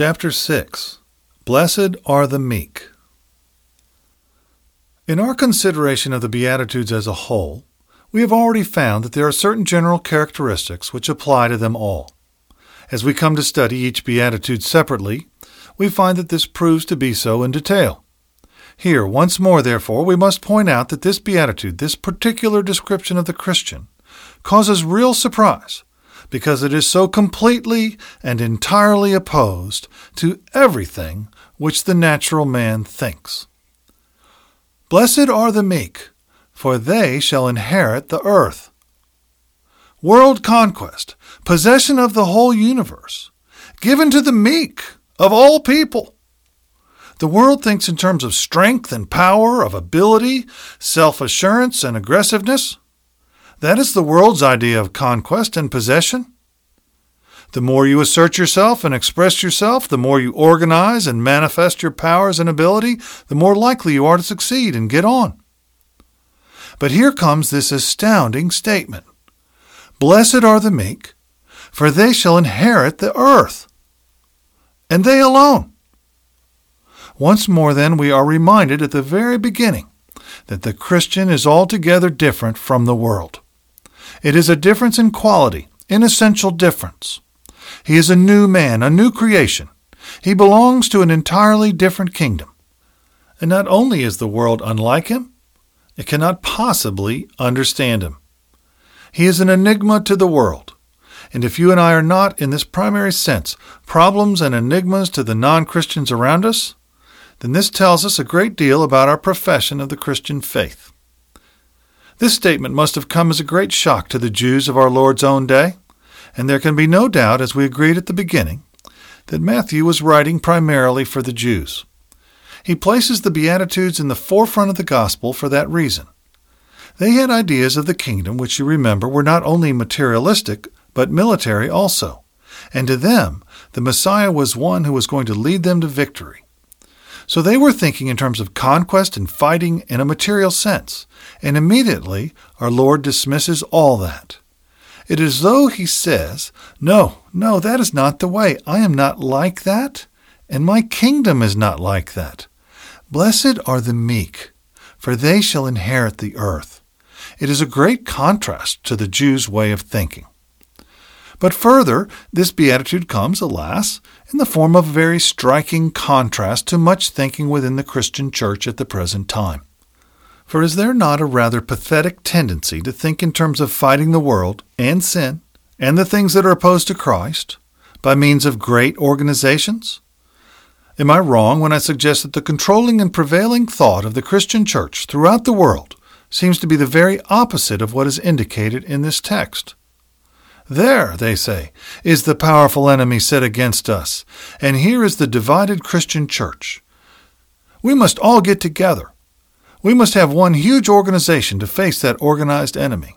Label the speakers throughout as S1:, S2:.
S1: Chapter 6 Blessed are the meek. In our consideration of the Beatitudes as a whole, we have already found that there are certain general characteristics which apply to them all. As we come to study each Beatitude separately, we find that this proves to be so in detail. Here, once more, therefore, we must point out that this Beatitude, this particular description of the Christian, causes real surprise because it is so completely and entirely opposed to everything which the natural man thinks. Blessed are the meek, for they shall inherit the earth. World conquest, possession of the whole universe, given to the meek of all people. The world thinks in terms of strength and power, of ability, self assurance, and aggressiveness. That is the world's idea of conquest and possession. The more you assert yourself and express yourself, the more you organize and manifest your powers and ability, the more likely you are to succeed and get on. But here comes this astounding statement Blessed are the meek, for they shall inherit the earth. And they alone. Once more, then, we are reminded at the very beginning that the Christian is altogether different from the world. It is a difference in quality, an essential difference. He is a new man, a new creation. He belongs to an entirely different kingdom. And not only is the world unlike him, it cannot possibly understand him. He is an enigma to the world. And if you and I are not, in this primary sense, problems and enigmas to the non Christians around us, then this tells us a great deal about our profession of the Christian faith. This statement must have come as a great shock to the Jews of our Lord's own day, and there can be no doubt, as we agreed at the beginning, that Matthew was writing primarily for the Jews. He places the Beatitudes in the forefront of the gospel for that reason. They had ideas of the kingdom which you remember were not only materialistic, but military also. And to them, the Messiah was one who was going to lead them to victory. So they were thinking in terms of conquest and fighting in a material sense, and immediately our Lord dismisses all that. It is as though he says, No, no, that is not the way. I am not like that, and my kingdom is not like that. Blessed are the meek, for they shall inherit the earth. It is a great contrast to the Jews' way of thinking. But further, this beatitude comes, alas, in the form of a very striking contrast to much thinking within the Christian church at the present time. For is there not a rather pathetic tendency to think in terms of fighting the world and sin and the things that are opposed to Christ by means of great organizations? Am I wrong when I suggest that the controlling and prevailing thought of the Christian church throughout the world seems to be the very opposite of what is indicated in this text? There, they say, is the powerful enemy set against us, and here is the divided Christian church. We must all get together we must have one huge organization to face that organized enemy.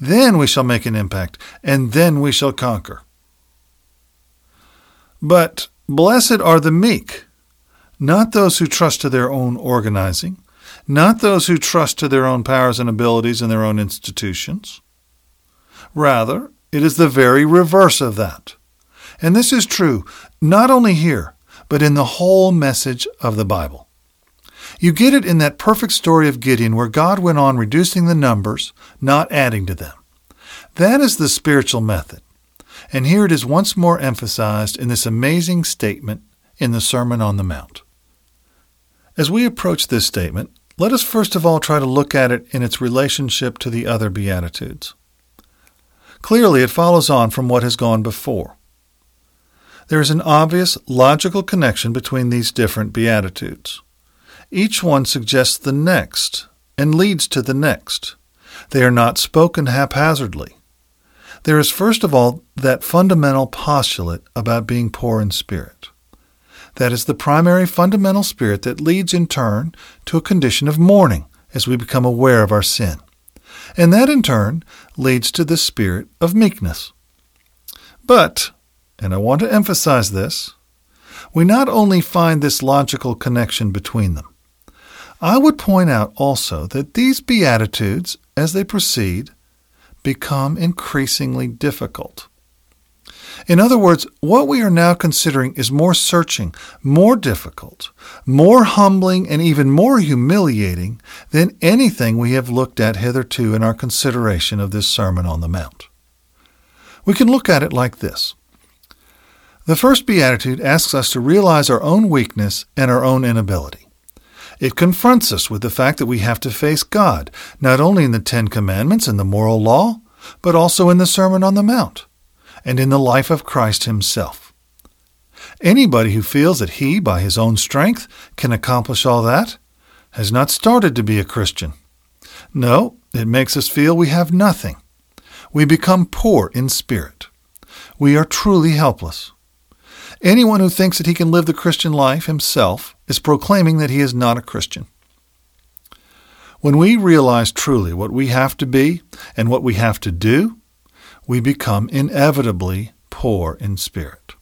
S1: Then we shall make an impact, and then we shall conquer. But blessed are the meek, not those who trust to their own organizing, not those who trust to their own powers and abilities and their own institutions. Rather, it is the very reverse of that. And this is true not only here, but in the whole message of the Bible. You get it in that perfect story of Gideon where God went on reducing the numbers, not adding to them. That is the spiritual method. And here it is once more emphasized in this amazing statement in the Sermon on the Mount. As we approach this statement, let us first of all try to look at it in its relationship to the other Beatitudes. Clearly, it follows on from what has gone before. There is an obvious logical connection between these different Beatitudes. Each one suggests the next and leads to the next. They are not spoken haphazardly. There is first of all that fundamental postulate about being poor in spirit. That is the primary fundamental spirit that leads in turn to a condition of mourning as we become aware of our sin. And that in turn leads to the spirit of meekness. But, and I want to emphasize this, we not only find this logical connection between them, I would point out also that these Beatitudes, as they proceed, become increasingly difficult. In other words, what we are now considering is more searching, more difficult, more humbling, and even more humiliating than anything we have looked at hitherto in our consideration of this Sermon on the Mount. We can look at it like this. The first beatitude asks us to realize our own weakness and our own inability. It confronts us with the fact that we have to face God, not only in the Ten Commandments and the moral law, but also in the Sermon on the Mount and in the life of Christ himself. Anybody who feels that he, by his own strength, can accomplish all that, has not started to be a Christian. No, it makes us feel we have nothing. We become poor in spirit. We are truly helpless. Anyone who thinks that he can live the Christian life himself is proclaiming that he is not a Christian. When we realize truly what we have to be and what we have to do, we become inevitably poor in spirit.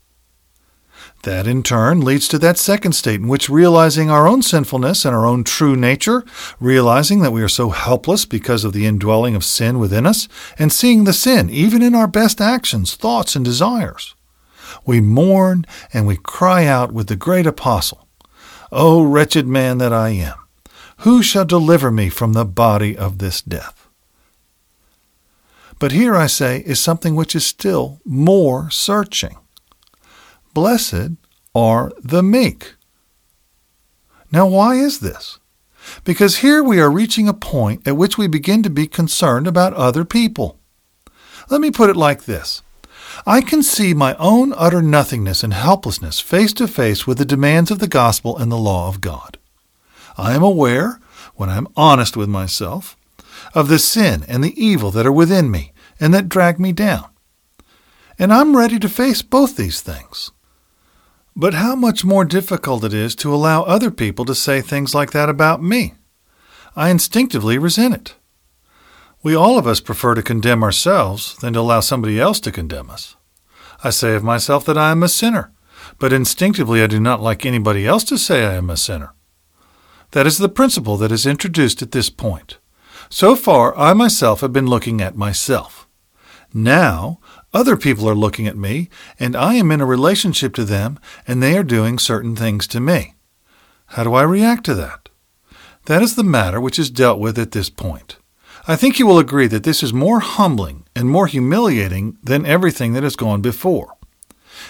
S1: That in turn leads to that second state in which realizing our own sinfulness and our own true nature, realizing that we are so helpless because of the indwelling of sin within us, and seeing the sin even in our best actions, thoughts, and desires. We mourn and we cry out with the great apostle, O wretched man that I am, who shall deliver me from the body of this death? But here I say is something which is still more searching. Blessed are the meek. Now, why is this? Because here we are reaching a point at which we begin to be concerned about other people. Let me put it like this I can see my own utter nothingness and helplessness face to face with the demands of the gospel and the law of God. I am aware, when I am honest with myself, of the sin and the evil that are within me and that drag me down. And I'm ready to face both these things. But how much more difficult it is to allow other people to say things like that about me. I instinctively resent it. We all of us prefer to condemn ourselves than to allow somebody else to condemn us. I say of myself that I am a sinner, but instinctively I do not like anybody else to say I am a sinner. That is the principle that is introduced at this point. So far, I myself have been looking at myself. Now, other people are looking at me, and I am in a relationship to them, and they are doing certain things to me. How do I react to that? That is the matter which is dealt with at this point. I think you will agree that this is more humbling and more humiliating than everything that has gone before.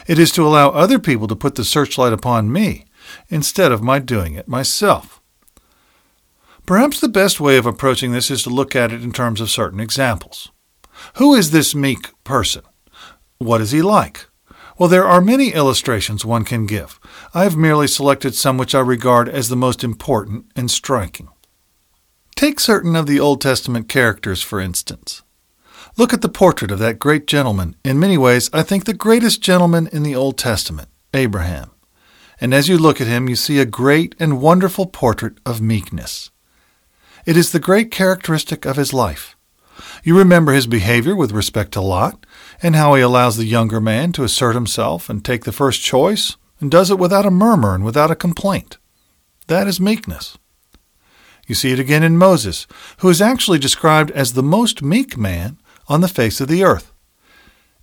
S1: It is to allow other people to put the searchlight upon me instead of my doing it myself. Perhaps the best way of approaching this is to look at it in terms of certain examples. Who is this meek person? What is he like? Well, there are many illustrations one can give. I have merely selected some which I regard as the most important and striking. Take certain of the Old Testament characters, for instance. Look at the portrait of that great gentleman, in many ways, I think the greatest gentleman in the Old Testament, Abraham. And as you look at him, you see a great and wonderful portrait of meekness. It is the great characteristic of his life. You remember his behavior with respect to Lot, and how he allows the younger man to assert himself and take the first choice, and does it without a murmur and without a complaint. That is meekness. You see it again in Moses, who is actually described as the most meek man on the face of the earth.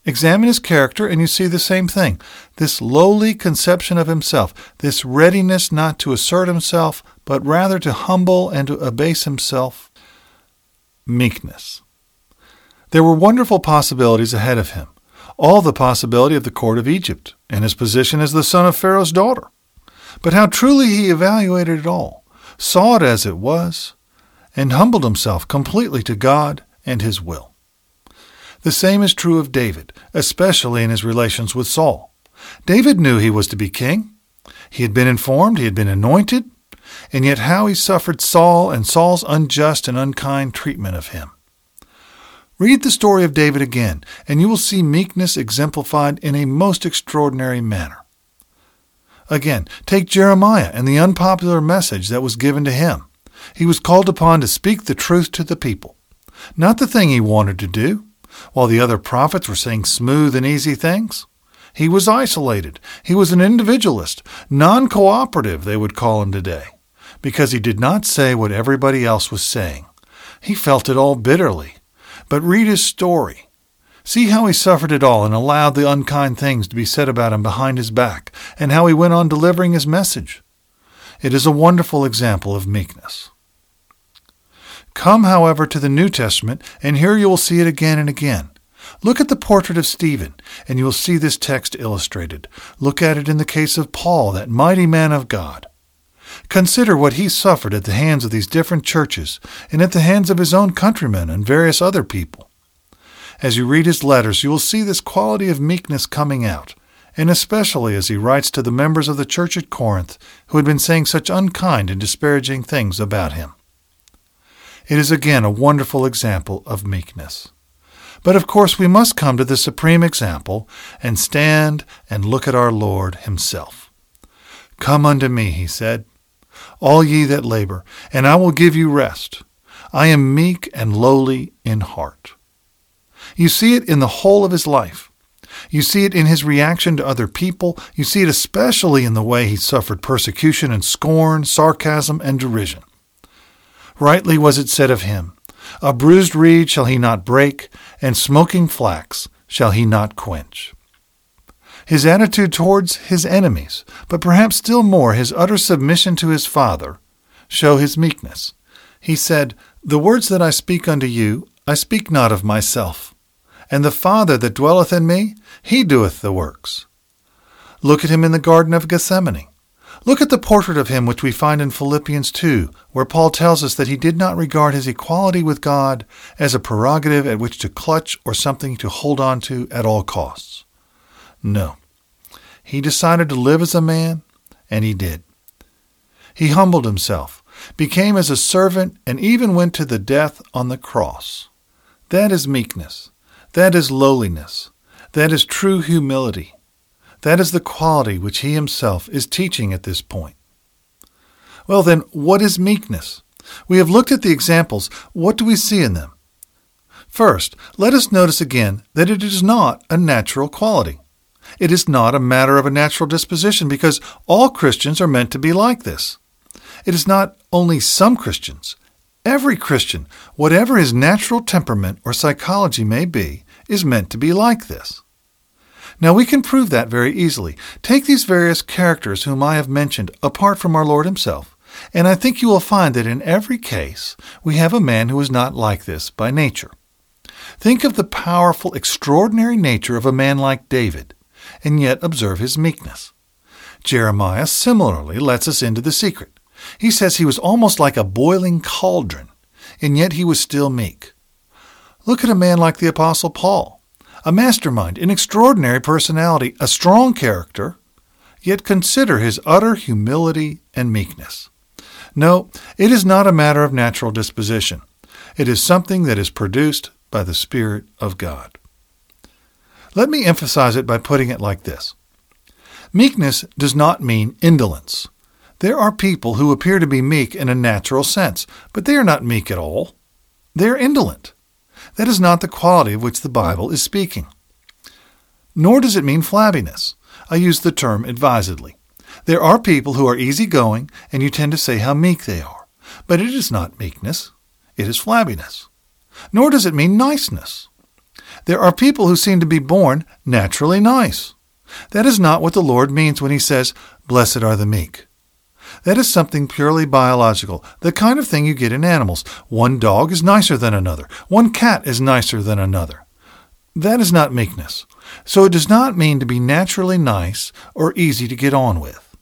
S1: Examine his character, and you see the same thing this lowly conception of himself, this readiness not to assert himself, but rather to humble and to abase himself. Meekness. There were wonderful possibilities ahead of him, all the possibility of the court of Egypt and his position as the son of Pharaoh's daughter. But how truly he evaluated it all, saw it as it was, and humbled himself completely to God and his will. The same is true of David, especially in his relations with Saul. David knew he was to be king. He had been informed, he had been anointed, and yet how he suffered Saul and Saul's unjust and unkind treatment of him. Read the story of David again, and you will see meekness exemplified in a most extraordinary manner. Again, take Jeremiah and the unpopular message that was given to him. He was called upon to speak the truth to the people, not the thing he wanted to do, while the other prophets were saying smooth and easy things. He was isolated. He was an individualist, non cooperative, they would call him today, because he did not say what everybody else was saying. He felt it all bitterly but read his story. See how he suffered it all and allowed the unkind things to be said about him behind his back, and how he went on delivering his message. It is a wonderful example of meekness. Come, however, to the New Testament, and here you will see it again and again. Look at the portrait of Stephen, and you will see this text illustrated. Look at it in the case of Paul, that mighty man of God. Consider what he suffered at the hands of these different churches, and at the hands of his own countrymen and various other people. As you read his letters, you will see this quality of meekness coming out, and especially as he writes to the members of the church at Corinth who had been saying such unkind and disparaging things about him. It is again a wonderful example of meekness. But of course, we must come to the supreme example and stand and look at our Lord Himself. Come unto me, He said, all ye that labor, and I will give you rest. I am meek and lowly in heart. You see it in the whole of his life. You see it in his reaction to other people. You see it especially in the way he suffered persecution and scorn, sarcasm, and derision. Rightly was it said of him, A bruised reed shall he not break, and smoking flax shall he not quench. His attitude towards his enemies, but perhaps still more his utter submission to his Father, show his meekness. He said, The words that I speak unto you, I speak not of myself. And the Father that dwelleth in me, he doeth the works. Look at him in the Garden of Gethsemane. Look at the portrait of him which we find in Philippians 2, where Paul tells us that he did not regard his equality with God as a prerogative at which to clutch or something to hold on to at all costs. No. He decided to live as a man, and he did. He humbled himself, became as a servant, and even went to the death on the cross. That is meekness. That is lowliness. That is true humility. That is the quality which he himself is teaching at this point. Well, then, what is meekness? We have looked at the examples. What do we see in them? First, let us notice again that it is not a natural quality. It is not a matter of a natural disposition because all Christians are meant to be like this. It is not only some Christians. Every Christian, whatever his natural temperament or psychology may be, is meant to be like this. Now we can prove that very easily. Take these various characters whom I have mentioned apart from our Lord Himself, and I think you will find that in every case we have a man who is not like this by nature. Think of the powerful, extraordinary nature of a man like David, and yet observe his meekness. Jeremiah similarly lets us into the secret. He says he was almost like a boiling cauldron, and yet he was still meek. Look at a man like the Apostle Paul, a mastermind, an extraordinary personality, a strong character, yet consider his utter humility and meekness. No, it is not a matter of natural disposition. It is something that is produced by the Spirit of God. Let me emphasize it by putting it like this Meekness does not mean indolence. There are people who appear to be meek in a natural sense, but they are not meek at all. They are indolent. That is not the quality of which the Bible is speaking. Nor does it mean flabbiness. I use the term advisedly. There are people who are easygoing, and you tend to say how meek they are. But it is not meekness, it is flabbiness. Nor does it mean niceness. There are people who seem to be born naturally nice. That is not what the Lord means when he says, Blessed are the meek. That is something purely biological, the kind of thing you get in animals. One dog is nicer than another. One cat is nicer than another. That is not meekness. So it does not mean to be naturally nice or easy to get on with.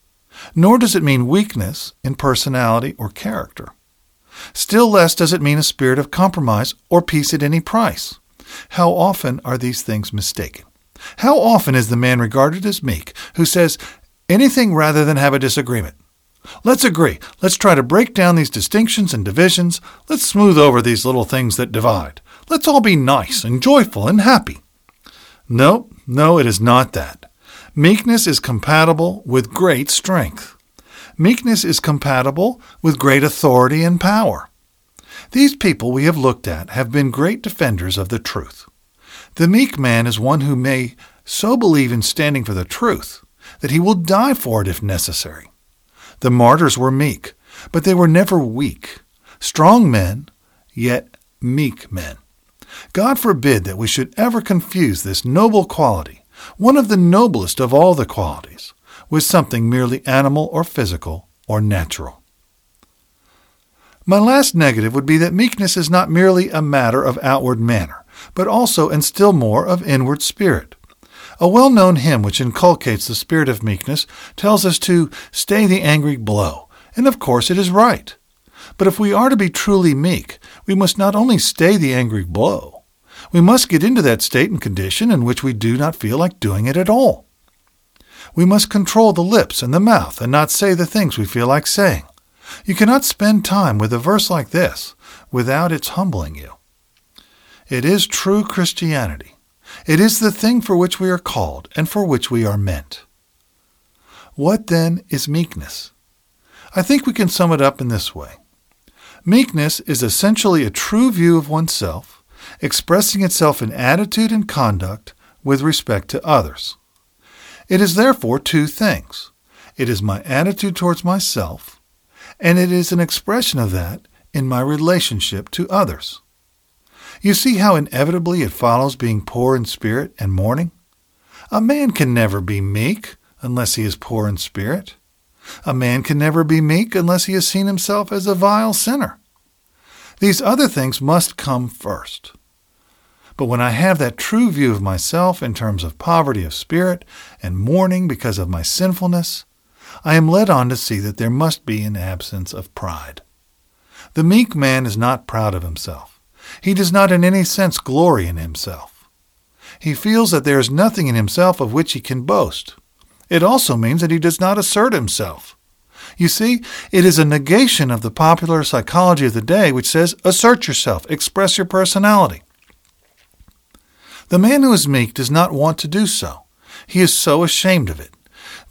S1: Nor does it mean weakness in personality or character. Still less does it mean a spirit of compromise or peace at any price. How often are these things mistaken? How often is the man regarded as meek who says anything rather than have a disagreement? Let's agree. Let's try to break down these distinctions and divisions. Let's smooth over these little things that divide. Let's all be nice and joyful and happy. No, no, it is not that. Meekness is compatible with great strength. Meekness is compatible with great authority and power. These people we have looked at have been great defenders of the truth. The meek man is one who may so believe in standing for the truth that he will die for it if necessary. The martyrs were meek, but they were never weak. Strong men, yet meek men. God forbid that we should ever confuse this noble quality, one of the noblest of all the qualities, with something merely animal or physical or natural. My last negative would be that meekness is not merely a matter of outward manner, but also and still more of inward spirit. A well known hymn which inculcates the spirit of meekness tells us to stay the angry blow, and of course it is right. But if we are to be truly meek, we must not only stay the angry blow, we must get into that state and condition in which we do not feel like doing it at all. We must control the lips and the mouth and not say the things we feel like saying. You cannot spend time with a verse like this without its humbling you. It is true Christianity. It is the thing for which we are called and for which we are meant. What then is meekness? I think we can sum it up in this way. Meekness is essentially a true view of oneself, expressing itself in attitude and conduct with respect to others. It is therefore two things. It is my attitude towards myself and it is an expression of that in my relationship to others. You see how inevitably it follows being poor in spirit and mourning? A man can never be meek unless he is poor in spirit. A man can never be meek unless he has seen himself as a vile sinner. These other things must come first. But when I have that true view of myself in terms of poverty of spirit and mourning because of my sinfulness, I am led on to see that there must be an absence of pride. The meek man is not proud of himself. He does not in any sense glory in himself. He feels that there is nothing in himself of which he can boast. It also means that he does not assert himself. You see, it is a negation of the popular psychology of the day which says, assert yourself, express your personality. The man who is meek does not want to do so. He is so ashamed of it.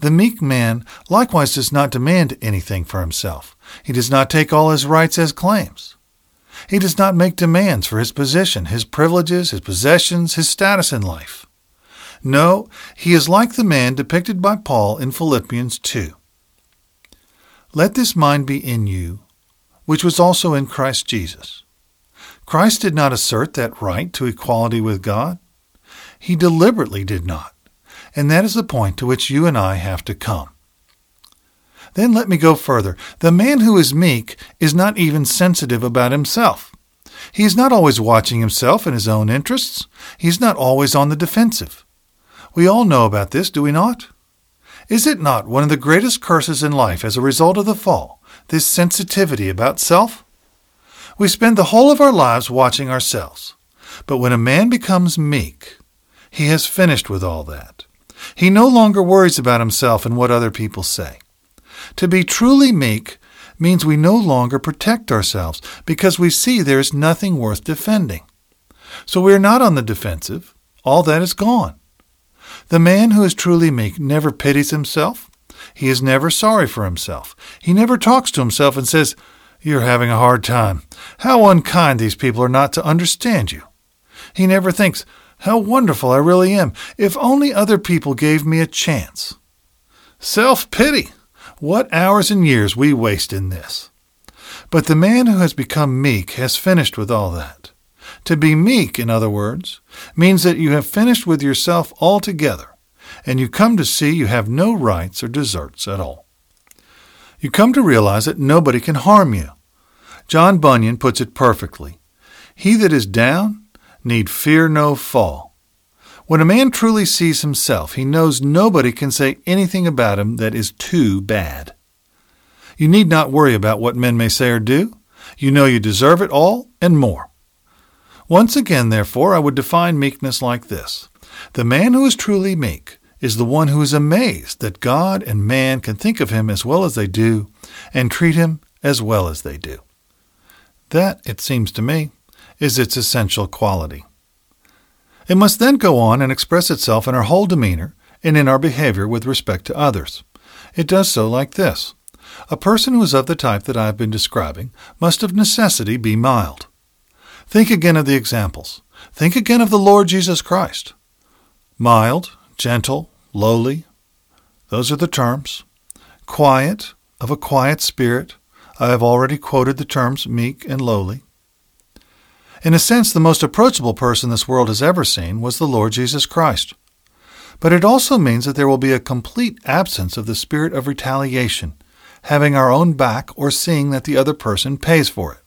S1: The meek man likewise does not demand anything for himself. He does not take all his rights as claims. He does not make demands for his position, his privileges, his possessions, his status in life. No, he is like the man depicted by Paul in Philippians 2. Let this mind be in you, which was also in Christ Jesus. Christ did not assert that right to equality with God. He deliberately did not. And that is the point to which you and I have to come. Then let me go further. The man who is meek is not even sensitive about himself. He is not always watching himself and his own interests. He is not always on the defensive. We all know about this, do we not? Is it not one of the greatest curses in life as a result of the fall, this sensitivity about self? We spend the whole of our lives watching ourselves. But when a man becomes meek, he has finished with all that. He no longer worries about himself and what other people say. To be truly meek means we no longer protect ourselves because we see there is nothing worth defending. So we are not on the defensive. All that is gone. The man who is truly meek never pities himself. He is never sorry for himself. He never talks to himself and says, You're having a hard time. How unkind these people are not to understand you. He never thinks, how wonderful I really am. If only other people gave me a chance. Self pity. What hours and years we waste in this. But the man who has become meek has finished with all that. To be meek, in other words, means that you have finished with yourself altogether, and you come to see you have no rights or deserts at all. You come to realize that nobody can harm you. John Bunyan puts it perfectly. He that is down need fear no fall. When a man truly sees himself, he knows nobody can say anything about him that is too bad. You need not worry about what men may say or do. You know you deserve it all and more. Once again, therefore, I would define meekness like this The man who is truly meek is the one who is amazed that God and man can think of him as well as they do and treat him as well as they do. That, it seems to me, is its essential quality. It must then go on and express itself in our whole demeanor and in our behavior with respect to others. It does so like this. A person who is of the type that I have been describing must of necessity be mild. Think again of the examples. Think again of the Lord Jesus Christ. Mild, gentle, lowly. Those are the terms. Quiet, of a quiet spirit. I have already quoted the terms meek and lowly. In a sense, the most approachable person this world has ever seen was the Lord Jesus Christ. But it also means that there will be a complete absence of the spirit of retaliation, having our own back or seeing that the other person pays for it.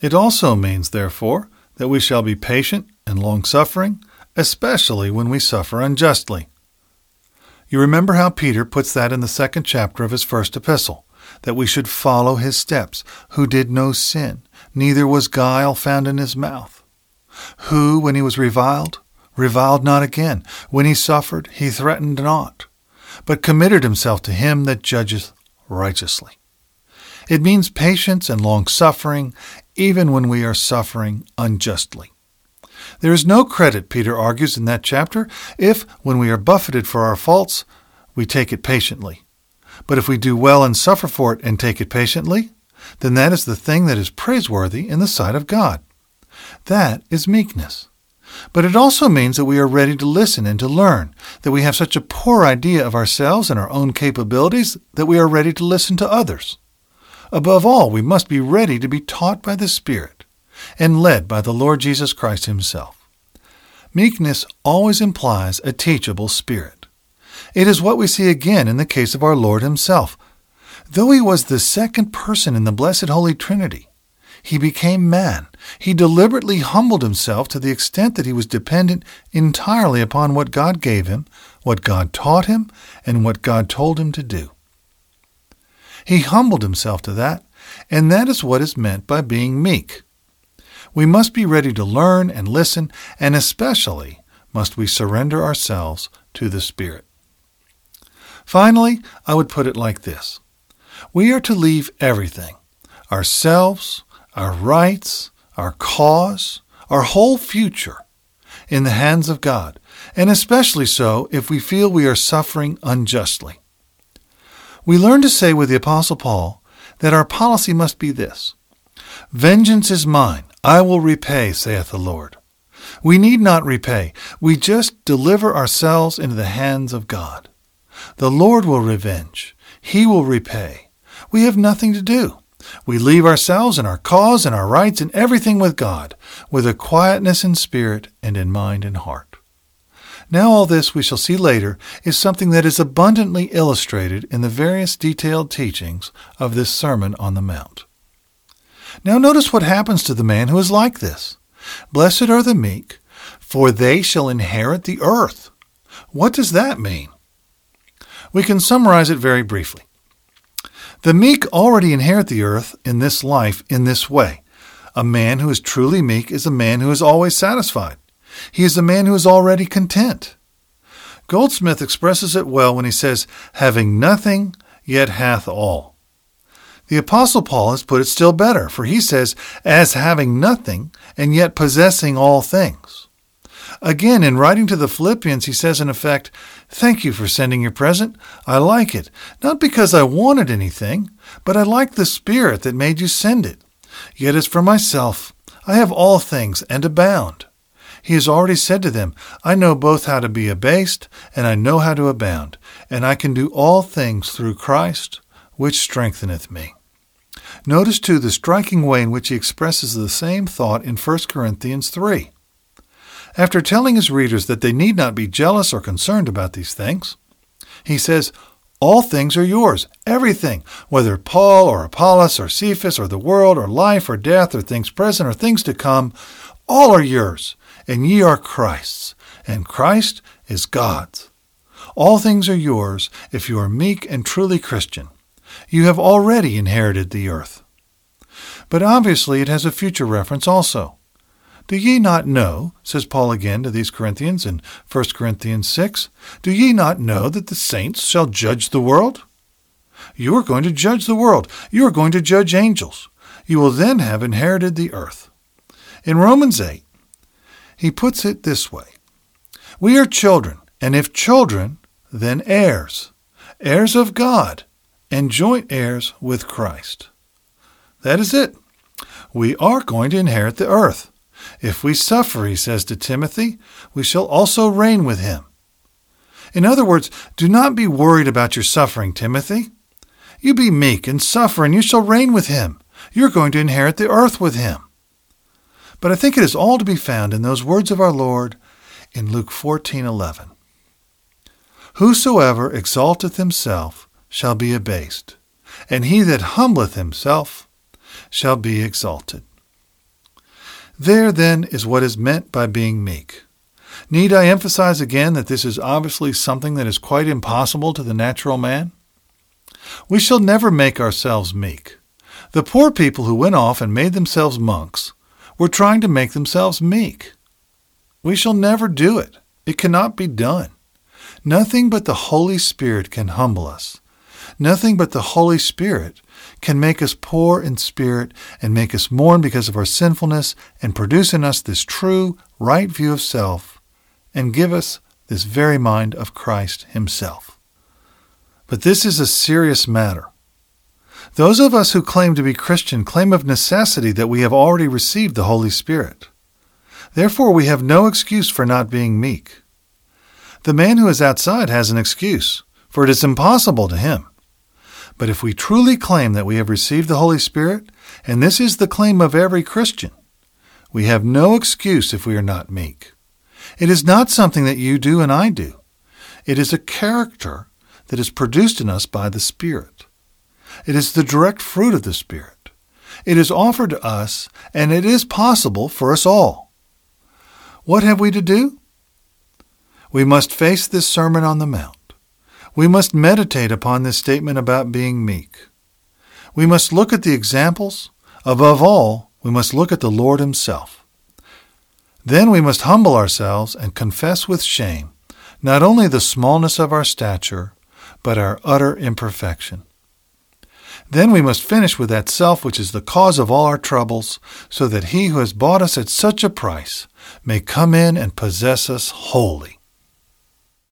S1: It also means, therefore, that we shall be patient and long suffering, especially when we suffer unjustly. You remember how Peter puts that in the second chapter of his first epistle, that we should follow his steps, who did no sin, neither was guile found in his mouth. Who, when he was reviled, reviled not again. When he suffered, he threatened not, but committed himself to him that judgeth righteously. It means patience and long suffering, even when we are suffering unjustly. There is no credit, Peter argues in that chapter, if, when we are buffeted for our faults, we take it patiently. But if we do well and suffer for it and take it patiently, then that is the thing that is praiseworthy in the sight of God. That is meekness. But it also means that we are ready to listen and to learn, that we have such a poor idea of ourselves and our own capabilities that we are ready to listen to others. Above all, we must be ready to be taught by the Spirit and led by the Lord Jesus Christ Himself. Meekness always implies a teachable spirit. It is what we see again in the case of our Lord Himself. Though He was the second person in the Blessed Holy Trinity, He became man. He deliberately humbled Himself to the extent that He was dependent entirely upon what God gave Him, what God taught Him, and what God told Him to do. He humbled himself to that, and that is what is meant by being meek. We must be ready to learn and listen, and especially must we surrender ourselves to the Spirit. Finally, I would put it like this We are to leave everything ourselves, our rights, our cause, our whole future in the hands of God, and especially so if we feel we are suffering unjustly. We learn to say with the Apostle Paul that our policy must be this Vengeance is mine, I will repay, saith the Lord. We need not repay, we just deliver ourselves into the hands of God. The Lord will revenge, He will repay. We have nothing to do. We leave ourselves and our cause and our rights and everything with God, with a quietness in spirit and in mind and heart. Now, all this, we shall see later, is something that is abundantly illustrated in the various detailed teachings of this Sermon on the Mount. Now, notice what happens to the man who is like this. Blessed are the meek, for they shall inherit the earth. What does that mean? We can summarize it very briefly. The meek already inherit the earth in this life in this way. A man who is truly meek is a man who is always satisfied. He is a man who is already content. Goldsmith expresses it well when he says, having nothing, yet hath all. The Apostle Paul has put it still better, for he says, as having nothing, and yet possessing all things. Again, in writing to the Philippians, he says, in effect, Thank you for sending your present. I like it, not because I wanted anything, but I like the Spirit that made you send it. Yet as for myself, I have all things and abound. He has already said to them, I know both how to be abased, and I know how to abound, and I can do all things through Christ, which strengtheneth me. Notice, too, the striking way in which he expresses the same thought in 1 Corinthians 3. After telling his readers that they need not be jealous or concerned about these things, he says, All things are yours, everything, whether Paul or Apollos or Cephas or the world or life or death or things present or things to come, all are yours, and ye are Christ's, and Christ is God's. All things are yours if you are meek and truly Christian. You have already inherited the earth. But obviously it has a future reference also. Do ye not know, says Paul again to these Corinthians in 1 Corinthians 6, do ye not know that the saints shall judge the world? You are going to judge the world. You are going to judge angels. You will then have inherited the earth. In Romans 8, he puts it this way We are children, and if children, then heirs, heirs of God, and joint heirs with Christ. That is it. We are going to inherit the earth. If we suffer, he says to Timothy, we shall also reign with him. In other words, do not be worried about your suffering, Timothy. You be meek and suffer, and you shall reign with him. You're going to inherit the earth with him. But I think it is all to be found in those words of our Lord in Luke 14:11. Whosoever exalteth himself shall be abased, and he that humbleth himself shall be exalted. There, then, is what is meant by being meek. Need I emphasize again that this is obviously something that is quite impossible to the natural man? We shall never make ourselves meek. The poor people who went off and made themselves monks were trying to make themselves meek. We shall never do it. It cannot be done. Nothing but the Holy Spirit can humble us. Nothing but the Holy Spirit can make us poor in spirit and make us mourn because of our sinfulness and produce in us this true, right view of self and give us this very mind of Christ Himself. But this is a serious matter. Those of us who claim to be Christian claim of necessity that we have already received the Holy Spirit. Therefore, we have no excuse for not being meek. The man who is outside has an excuse, for it is impossible to him. But if we truly claim that we have received the Holy Spirit, and this is the claim of every Christian, we have no excuse if we are not meek. It is not something that you do and I do. It is a character that is produced in us by the Spirit. It is the direct fruit of the Spirit. It is offered to us, and it is possible for us all. What have we to do? We must face this Sermon on the Mount. We must meditate upon this statement about being meek. We must look at the examples. Above all, we must look at the Lord Himself. Then we must humble ourselves and confess with shame not only the smallness of our stature, but our utter imperfection. Then we must finish with that self which is the cause of all our troubles, so that He who has bought us at such a price may come in and possess us wholly.